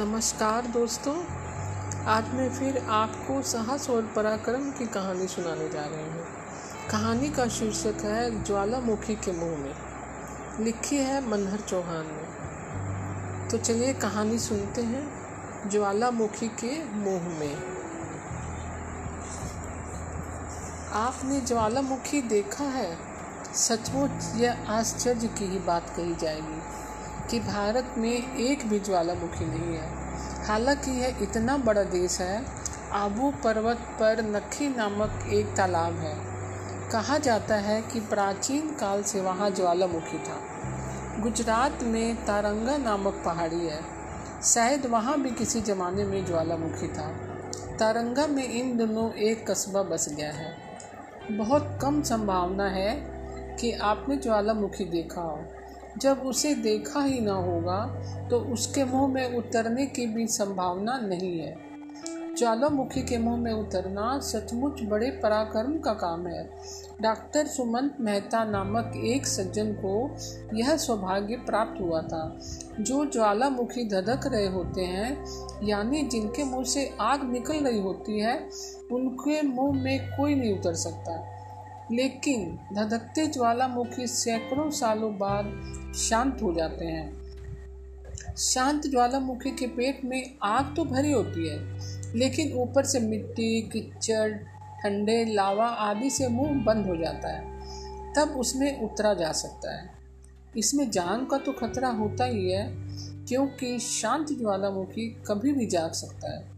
नमस्कार दोस्तों। आज मैं फिर आपको साहस और पराक्रम की कहानी सुनाने जा रही हूँ। कहानी का शीर्षक है, ज्वालामुखी के मुँह में। लिखी है मनहर चौहान ने। तो चलिए कहानी सुनते हैं, ज्वालामुखी के मुँह में। आपने ज्वालामुखी देखा है? सचमुच यह आश्चर्य की ही बात कही जाएगी। कि भारत में एक भी ज्वालामुखी नहीं है। हालाँकि यह इतना बड़ा देश है, आबू पर्वत पर नखी नामक एक तालाब है। कहा जाता है कि प्राचीन काल से वहाँ ज्वालामुखी था। गुजरात में तारंगा नामक पहाड़ी है। शायद वहाँ भी किसी ज़माने में ज्वालामुखी था। तारंगा में इन दोनों एक कस्बा बस गया है। बहुत कम संभावना है कि आपने ज्वालामुखी देखा हो। जब उसे देखा ही ना होगा तो उसके मुँह में उतरने की भी संभावना नहीं है। ज्वालामुखी के मुँह में उतरना सचमुच बड़े पराक्रम का काम है। डॉक्टर सुमंत मेहता नामक एक सज्जन को यह सौभाग्य प्राप्त हुआ था। जो ज्वालामुखी धधक रहे होते हैं, यानी जिनके मुँह से आग निकल रही होती है, उनके मुँह में कोई नहीं उतर सकता। लेकिन धधकते ज्वालामुखी सैकड़ों सालों बाद शांत हो जाते हैं। शांत ज्वालामुखी के पेट में आग तो भरी होती है, लेकिन ऊपर से मिट्टी, कीचड़, ठंडे, लावा आदि से मुँह बंद हो जाता है। तब उसमें उतरा जा सकता है। इसमें जान का तो खतरा होता ही है, क्योंकि शांत ज्वालामुखी कभी भी जाग सकता है।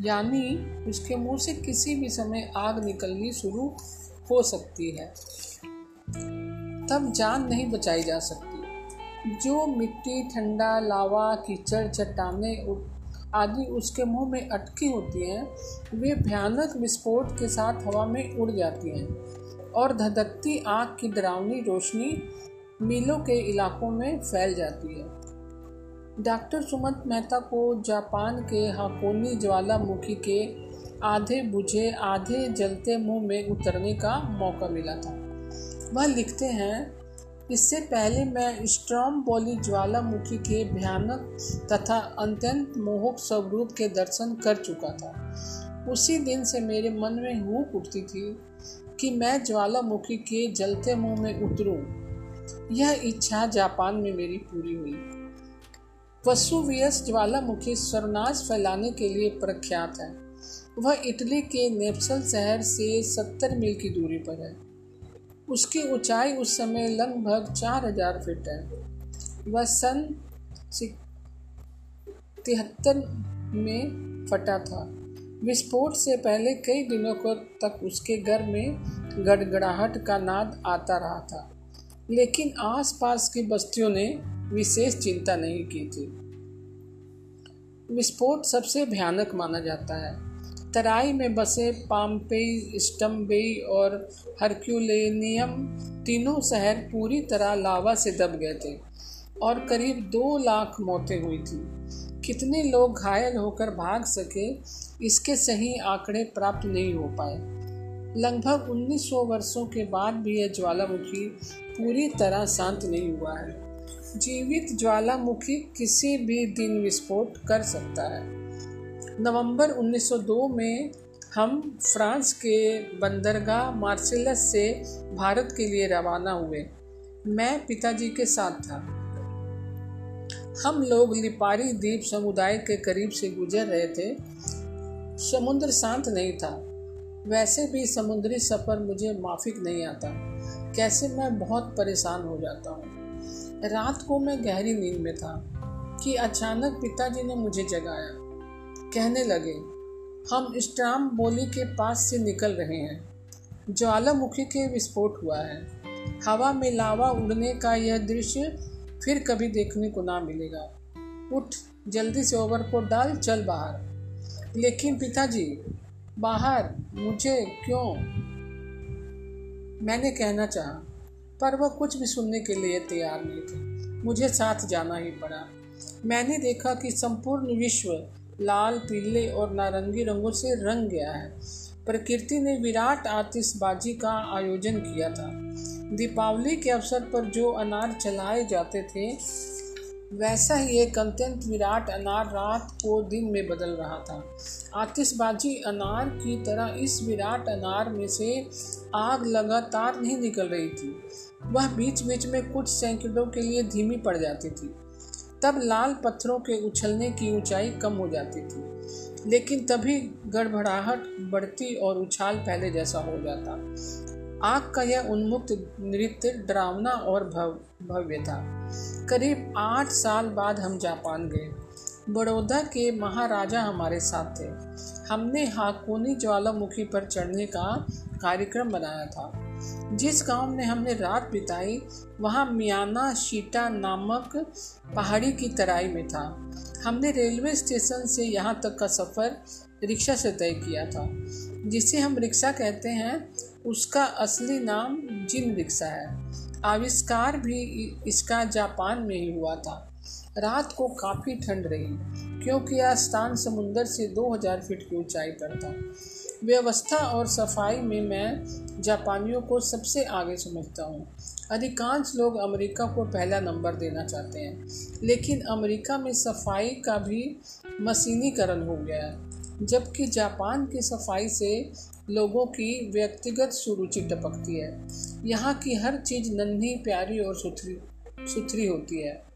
यानी उसके मुँह से किसी भी समय आग निकलनी शुरू हो सकती है। तब जान नहीं बचाई जा सकती। जो मिट्टी, ठंडा, लावा, कीचड़, चट्टाने आदि उसके मुँह में अटकी होती हैं, वे भयानक विस्फोट के साथ हवा में उड़ जाती हैं और धधकती आग की डरावनी रोशनी मीलों के इलाकों में फैल जाती है। डॉक्टर सुमंत मेहता को जापान के हाकोनी ज्वालामुखी के आधे बुझे, आधे जलते मुँह में उतरने का मौका मिला था। वह लिखते हैं, इससे पहले मैं स्ट्रॉम बोली ज्वालामुखी के भयानक तथा अत्यंत मोहक स्वरूप के दर्शन कर चुका था। उसी दिन से मेरे मन में हुक उठती थी कि मैं ज्वालामुखी के जलते मुँह में उतरूं। यह इच्छा जापान में मेरी पूरी हुई। वसुवियस ज्वालामुखी स्वर्णाश फैलाने के लिए प्रख्यात है। वह इटली के नेप्सल शहर से सत्तर मील की दूरी पर है। उसकी ऊंचाई उस समय लगभग चार हज़ार फीट है। वह सन तिहत्तर में फटा था। विस्फोट से पहले कई दिनों को तक उसके घर में गड़गड़ाहट का नाद आता रहा था। लेकिन आसपास की बस्तियों ने विशेष चिंता नहीं की थी। विस्फोट सबसे भयानक माना जाता है। तराई में बसे पाम्पेई स्टम्बेई और हरक्यूलेनियम तीनों शहर पूरी तरह लावा से दब गए थे और करीब दो लाख मौतें हुई थी। कितने लोग घायल होकर भाग सके, इसके सही आंकड़े प्राप्त नहीं हो पाए। लगभग 1900 वर्षों के बाद भी यह ज्वालामुखी पूरी तरह शांत नहीं हुआ है। जीवित ज्वालामुखी किसी भी दिन विस्फोट कर सकता है। नवंबर 1902 में हम फ्रांस के बंदरगाह मार्सेलस से भारत के लिए रवाना हुए। मैं पिताजी के साथ था। हम लोग लिपारी द्वीप समुदाय के करीब से गुजर रहे थे। समुद्र शांत नहीं था। वैसे भी समुद्री सफ़र मुझे माफिक नहीं आता। कैसे मैं बहुत परेशान हो जाता हूँ। रात को मैं गहरी नींद में था कि अचानक पिताजी ने मुझे जगाया। कहने लगे, हम स्ट्राम बोली के पास से निकल रहे हैं ज्वालामुखी के विस्फोट हुआ है। हवा में लावा उड़ने का यह दृश्य फिर कभी देखने को ना मिलेगा। उठ, जल्दी से ओवरकोट डाल, चल बाहर। लेकिन पिताजी, बाहर, मुझे क्यों? मैंने कहना चाहा, पर वह कुछ भी सुनने के लिए तैयार नहीं थे। मुझे साथ जाना ही पड़ा। मैंने देखा कि संपूर्ण विश्व लाल, पीले और नारंगी रंगों से रंग गया है। प्रकृति ने विराट आतिशबाजी का आयोजन किया था। दीपावली के अवसर पर जो अनार चलाए जाते थे, वैसा ही एक अत्यंत विराट अनार रात को दिन में बदल रहा था। आतिशबाजी अनार की तरह इस विराट अनार में से आग लगातार नहीं निकल रही थी। वह बीच बीच में कुछ सेकंडों के लिए धीमी पड़ जाती थी। तब लाल पत्थरों के उछलने की ऊंचाई कम हो जाती थी। लेकिन तभी गड़बड़ाहट बढ़ती और उछाल पहले जैसा हो जाता। आग का यह उन्मुक्त नृत्य डरावना और भव, भव्य था। करीब आठ साल बाद हम जापान गए। बड़ौदा के महाराजा हमारे साथ थे। हमने हाकोनी ज्वालामुखी पर चढ़ने का कार्यक्रम बनाया था। जिस गाँव में हमने रात बिताई, वहाँ मियाना शीटा नामक पहाड़ी की तराई में था। हमने रेलवे स्टेशन से यहाँ तक का सफ़र रिक्शा से तय किया था, जिसे हम रिक्शा कहते हैं। उसका असली नाम जिन रिक्शा है। आविष्कार भी इसका जापान में ही हुआ था। रात को काफ़ी ठंड रही। क्योंकि यह स्थान समुंदर से 2000 फीट की ऊंचाई पर था। व्यवस्था और सफ़ाई में मैं जापानियों को सबसे आगे समझता हूँ। अधिकांश लोग अमेरिका को पहला नंबर देना चाहते हैं, लेकिन अमेरिका में सफ़ाई का भी मशीनीकरण हो गया है, जबकि जापान की सफ़ाई से लोगों की व्यक्तिगत सुरुचि टपकती है। यहाँ की हर चीज़ नन्ही, प्यारी और सुथरी सुथरी होती है।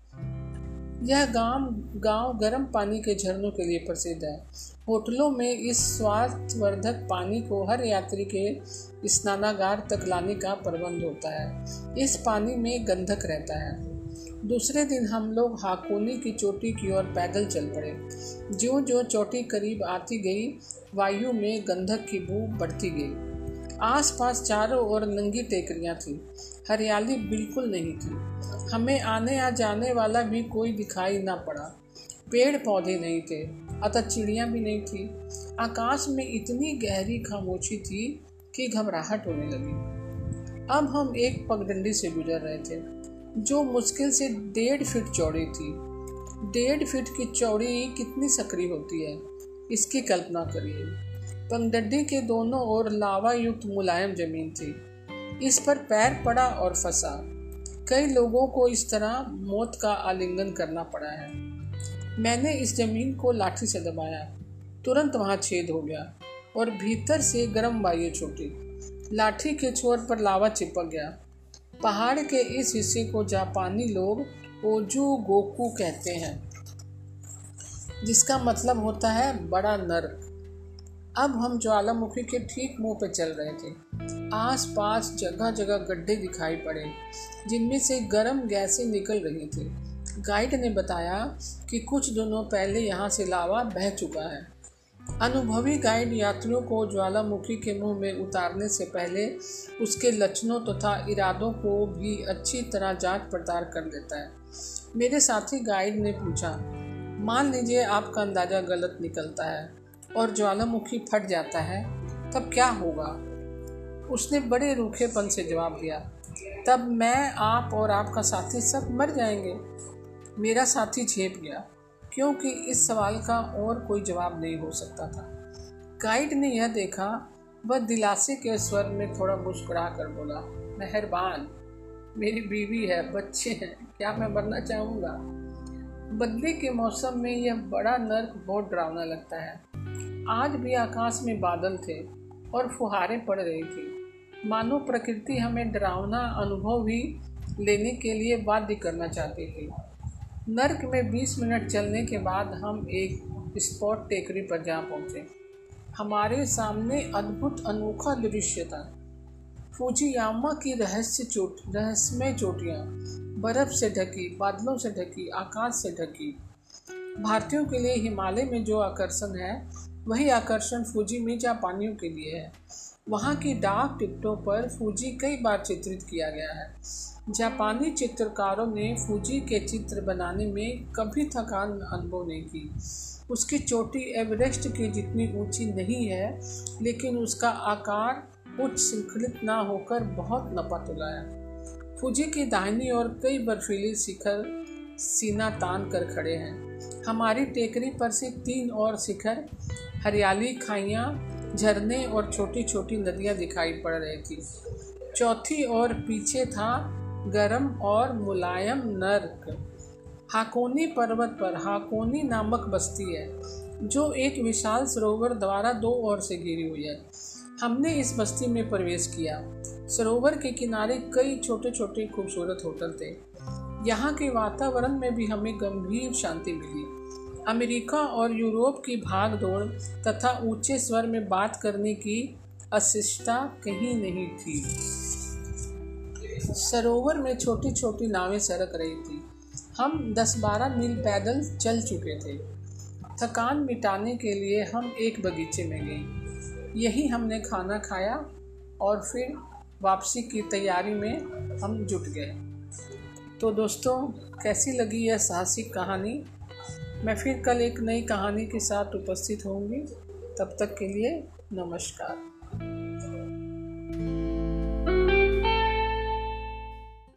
यह गाँव गाँव गर्म पानी के झरनों के लिए प्रसिद्ध है। होटलों में इस स्वास्थ्यवर्धक पानी को हर यात्री के स्नानागार तक लाने का प्रबंध होता है। इस पानी में गंधक रहता है। दूसरे दिन हम लोग हाकोनी की चोटी की ओर पैदल चल पड़े। जो जो चोटी करीब आती गई, वायु में गंधक की बू बढ़ती गई। आसपास चारों ओर नंगी टेकरियाँ थी। हरियाली बिल्कुल नहीं थी। हमें आने या जाने वाला भी कोई दिखाई ना पड़ा। पेड़ पौधे नहीं थे, अतः चिड़िया भी नहीं थी। आकाश में इतनी गहरी खामोशी थी कि घबराहट होने लगी। अब हम एक पगडंडी से गुजर रहे थे, जो मुश्किल से डेढ़ फीट चौड़ी थी। डेढ़ फीट की चौड़ी कितनी सक्रिय होती है, इसकी कल्पना करिए। पगडंडी के दोनों ओर लावा युक्त मुलायम ज़मीन थी। इस पर पैर पड़ा और फंसा। कई लोगों को इस तरह मौत का आलिंगन करना पड़ा है। मैंने इस ज़मीन को लाठी से दबाया। तुरंत वहाँ छेद हो गया और भीतर से गर्म वायु छूटी। लाठी के छोर पर लावा चिपक गया। पहाड़ के इस हिस्से को जापानी लोग ओजू गोकू कहते हैं, जिसका मतलब होता है बड़ा नर। अब हम ज्वालामुखी के ठीक मुँह पर चल रहे थे। आस पास जगह जगह गड्ढे दिखाई पड़े, जिनमें से गर्म गैसें निकल रही थी। गाइड ने बताया कि कुछ दिनों पहले यहाँ से लावा बह चुका है। अनुभवी गाइड यात्रियों को ज्वालामुखी के मुँह में उतारने से पहले उसके लक्षणों तथा तो इरादों को भी अच्छी तरह जाँच पड़ताल कर लेता है। मेरे साथी गाइड ने पूछा, मान लीजिए आपका अंदाज़ा गलत निकलता है और ज्वालामुखी फट जाता है, तब क्या होगा? उसने बड़े रूखेपन से जवाब दिया, तब मैं, आप और आपका साथी सब मर जाएँगे। मेरा साथी झेप गया, क्योंकि इस सवाल का और कोई जवाब नहीं हो सकता था। गाइड ने यह देखा, वह दिलासे के स्वर में थोड़ा मुस्कुरा कर बोला, मेहरबान, मेरी बीवी है, बच्चे हैं, क्या मैं मरना चाहूँगा? बदले के मौसम में यह बड़ा नर्क बहुत डरावना लगता है। आज भी आकाश में बादल थे और फुहारें पड़ रही थी। मानो प्रकृति हमें डरावना अनुभव भी लेने के लिए बाध्य करना चाहती थी। नर्क में 20 मिनट चलने के बाद हम एक स्पॉट टेकरी पर जा पहुँचे। हमारे सामने अद्भुत अनोखा दृश्य था। फूजियामा की रहस्य चोट, रहस्यमय चोटियाँ, बर्फ़ से ढकी, बादलों से ढकी, आकाश से ढकी। भारतीयों के लिए हिमालय में जो आकर्षण है वही आकर्षण फूजी में जापानियों के लिए है। वहाँ की डाक टिकटों पर फूजी कई बार चित्रित किया गया है। जापानी चित्रकारों ने फूजी के चित्र बनाने में कभी थकान अनुभव नहीं की। उसकी चोटी एवरेस्ट की जितनी ऊँची नहीं है, लेकिन उसका आकार उच्च श्रृंखलित ना होकर बहुत नपा तुला है। फूजी की दाहिनी और कई बर्फीली शिखर सीना तान कर खड़े हैं। हमारी टेकरी पर से तीन और शिखर हरियाली, खाइयाँ, झरने और छोटी छोटी नदियाँ दिखाई पड़ रही थी। चौथी और पीछे था गरम और मुलायम नर्क। हाकोनी पर्वत पर हाकोनी नामक बस्ती है, जो एक विशाल सरोवर द्वारा दो ओर से घिरी हुई है। हमने इस बस्ती में प्रवेश किया। सरोवर के किनारे कई छोटे छोटे खूबसूरत होटल थे। यहाँ के वातावरण में भी हमें गंभीर शांति मिली। अमेरिका और यूरोप की भाग दौड़ तथा ऊँचे स्वर में बात करने की अशिष्टता कहीं नहीं थी। सरोवर में छोटी छोटी नावें सरक रही थी। हम 10-12 मील पैदल चल चुके थे। थकान मिटाने के लिए हम एक बगीचे में गए। यही हमने खाना खाया और फिर वापसी की तैयारी में हम जुट गए। तो दोस्तों, कैसी लगी यह साहसिक कहानी? मैं फिर कल एक नई कहानी के साथ उपस्थित होंगी। तब तक के लिए नमस्कार।